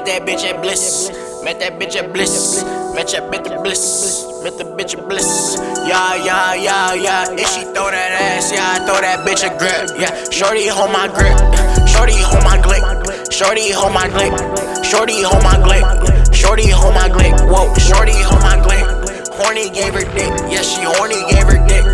Met that bitch at Bliss. Met that bitch at Bliss. Met that bitch at Bliss. Met the bitch at Bliss. Yeah, yeah, yeah, yeah. If she throw that ass, yeah, I throw that bitch a grip. Yeah, Shorty hold my grip. Shorty hold my glick. Shorty hold my glick. Shorty hold my glick. Shorty hold my glick. Whoa, Shorty hold my glick. Horny gave her dick. Yeah, she horny gave her dick.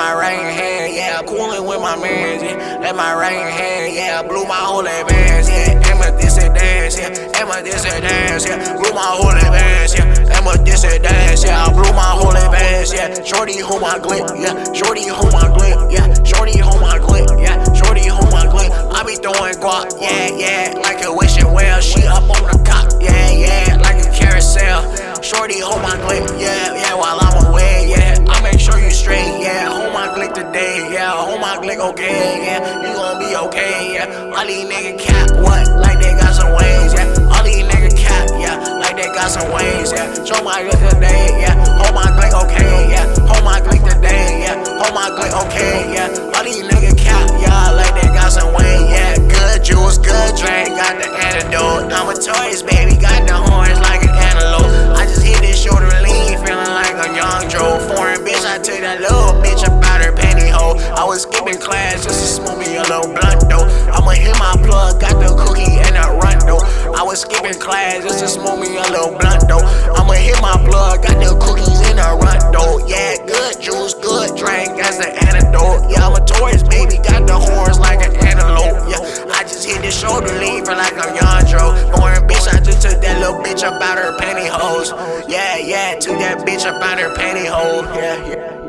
My right hand. Yeah, I'm cooling with my mans. Yeah, that my right hand. Yeah, blew my whole advance. Yeah, Emma this a dance. Yeah, Emma this a dance. Yeah, blew my whole advance. Yeah, Emma this a dance. Yeah, I blew my whole advance. Yeah, Shorty hold my glick. Yeah, Shorty hold my glick. Yeah, Shorty hold my glick. Yeah, Shorty hold my glick. I be throwing guap. Yeah, yeah, today. Yeah, hold my glick okay. Yeah, you gon' be okay. Yeah, all these niggas cap what? Like they got some ways. Yeah, all these niggas cap. Yeah, like they got some ways. Yeah, show my glick today. Yeah, hold my glick okay. Yeah, hold my glick today. Yeah, hold my glick okay. Yeah, all these niggas cap. Yeah, like they got some ways. Yeah, good juice, good drink, got the antidote. I'm a Taurus, baby, got the horns like an antelope. I just hit this shoulder lean, feeling like a young Joe. Foreign bitch, I took that little bitch. I was skipping class just to smoke me a little blunt though. I'ma hit my plug, got the cookie and the run though. I was skipping class just to smoke me a little blunt though. I'ma hit my plug, got the cookies and the run though. Yeah, good juice, good drink, that's the antidote. Yeah, I'm a Taurus, baby, got the horns like an antelope. Yeah, I just hit the shoulder for like I'm Yandro. Foreign bitch, I just took that little bitch about her pantyhose. Yeah, yeah, took that bitch about her pantyhose. Yeah, yeah.